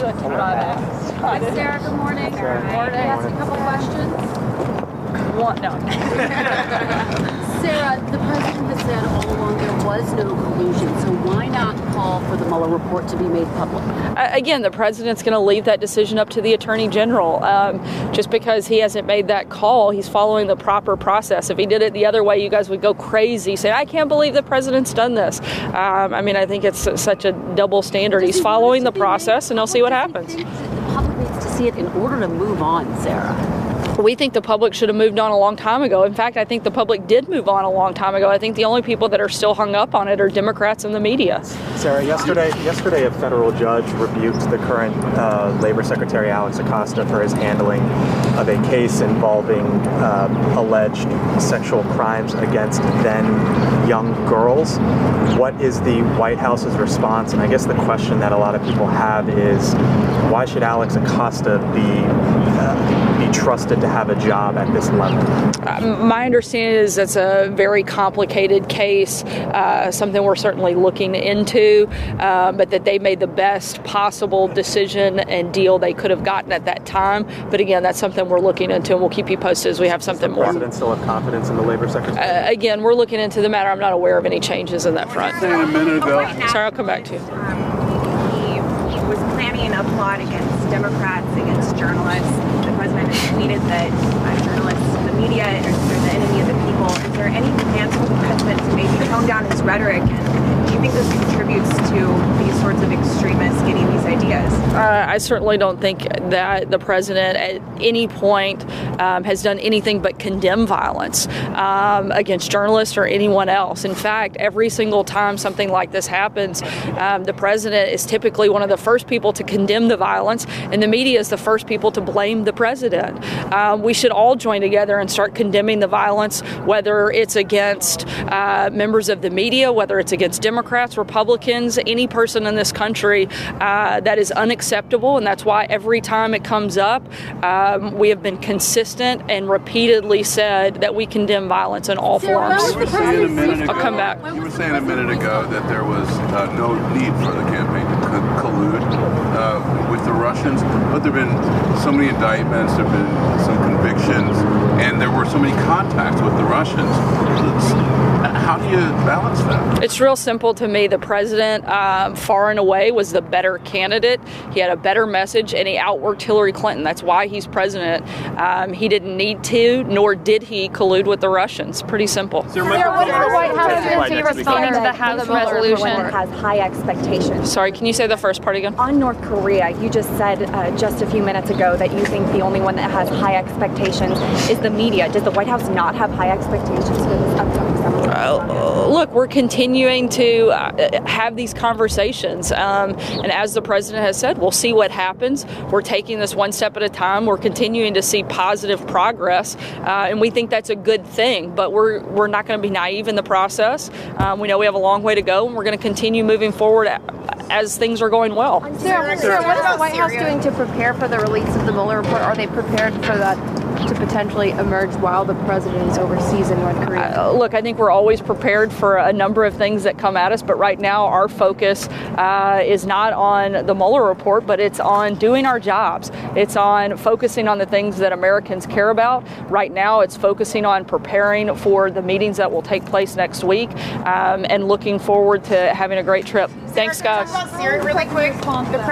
Sarah, good morning. Good morning. Ask a couple questions. One, no. Sarah, the president has said all along there was no collusion, so why not call for the Mueller report to be made public? Again, the president's going to leave that decision up to the attorney general. Um, just because he hasn't made that call, he's following the proper process. If he did it the other way, you guys would go crazy, saying, "I can't believe the president's done this." Um, I mean, I think it's such a double standard. He's following the process, and I'll see what happens. The public needs to see it in order to move on, Sarah. We think the public should have moved on a long time ago. In fact, I think the public did move on a long time ago. I think the only people that are still hung up on it are Democrats and the media. Sarah, yesterday, yesterday a federal judge rebuked the current uh, Labor Secretary Alex Acosta for his handling of a case involving uh, alleged sexual crimes against then young girls. What is the White House's response? And I guess the question that a lot of people have is, why should Alex Acosta be uh, trusted to have a job at this level? Uh, my understanding is it's a very complicated case, uh, something we're certainly looking into, uh, but that they made the best possible decision and deal they could have gotten at that time. But again, that's something we're looking into, and we'll keep you posted as we have something Does the more. president still have confidence in the Labor Secretary? Uh, again, we're looking into the matter. I'm not aware of any changes in that front. Saying a minute ago. Sorry, I'll come back to you. he was planning a plot against Democrats, against journalists. Has tweeted that uh, journalists the media are the enemy of the people. Is there any plans for the president to maybe tone down his rhetoric? And do you think this contributes to these sorts of extremists getting these ideas? Uh, I certainly don't think that the president at any point um, has done anything but condemn violence um, against journalists or anyone else. In fact, every single time something like this happens, um, the president is typically one of the first people to condemn the violence, and the media is the first people to blame the president. Um, we should all join together and start condemning the violence, whether it's against uh, members of the media, whether it's against Democrats, Republicans, any person in this country. Uh, that is unacceptable, and that's why every time it comes up, um, we have been consistent and repeatedly said that we condemn violence in all Sarah, forms. You were saying a minute ago. I'll come back. You were saying a minute ago that there was uh, no need for the campaign to co- collude uh, with the Russians, but there have been so many indictments, there have been some convictions, and there were so many contacts with the Russians. How do you balance that? It's real simple to me. The president, um, far and away, was the better candidate. He had a better message, and he outworked Hillary Clinton. That's why he's president. Um, he didn't need to, nor did he collude with the Russians. Pretty simple. Sarah, what is the White House doing to respond to the House resolution? has high expectations. Sorry, can you say the first part again? On North Korea, you just said uh, just a few minutes ago that you think the only one that has high expectations is the media. Does the White House not have high expectations for this upcoming summer? Uh, look, we're continuing to uh, have these conversations. Um, and as the president has said, we'll see what happens. We're taking this one step at a time. We're continuing to see positive progress. Uh, and we think that's a good thing. But we're, we're not going to be naive in the process. Um, we know we have a long way to go, and we're going to continue moving forward as things are going well. Sarah, Sarah, what is the White House doing to prepare for the release of the Mueller report? Are they prepared for that to potentially emerge while the president is overseas in North Korea? Uh, look, I think we're always prepared for a number of things that come at us, but right now our focus uh, is not on the Mueller report, but it's on doing our jobs. It's on focusing on the things that Americans care about. Right now, it's focusing on preparing for the meetings that will take place next week um, and looking forward to having a great trip. Thanks, guys. Sarah really quick.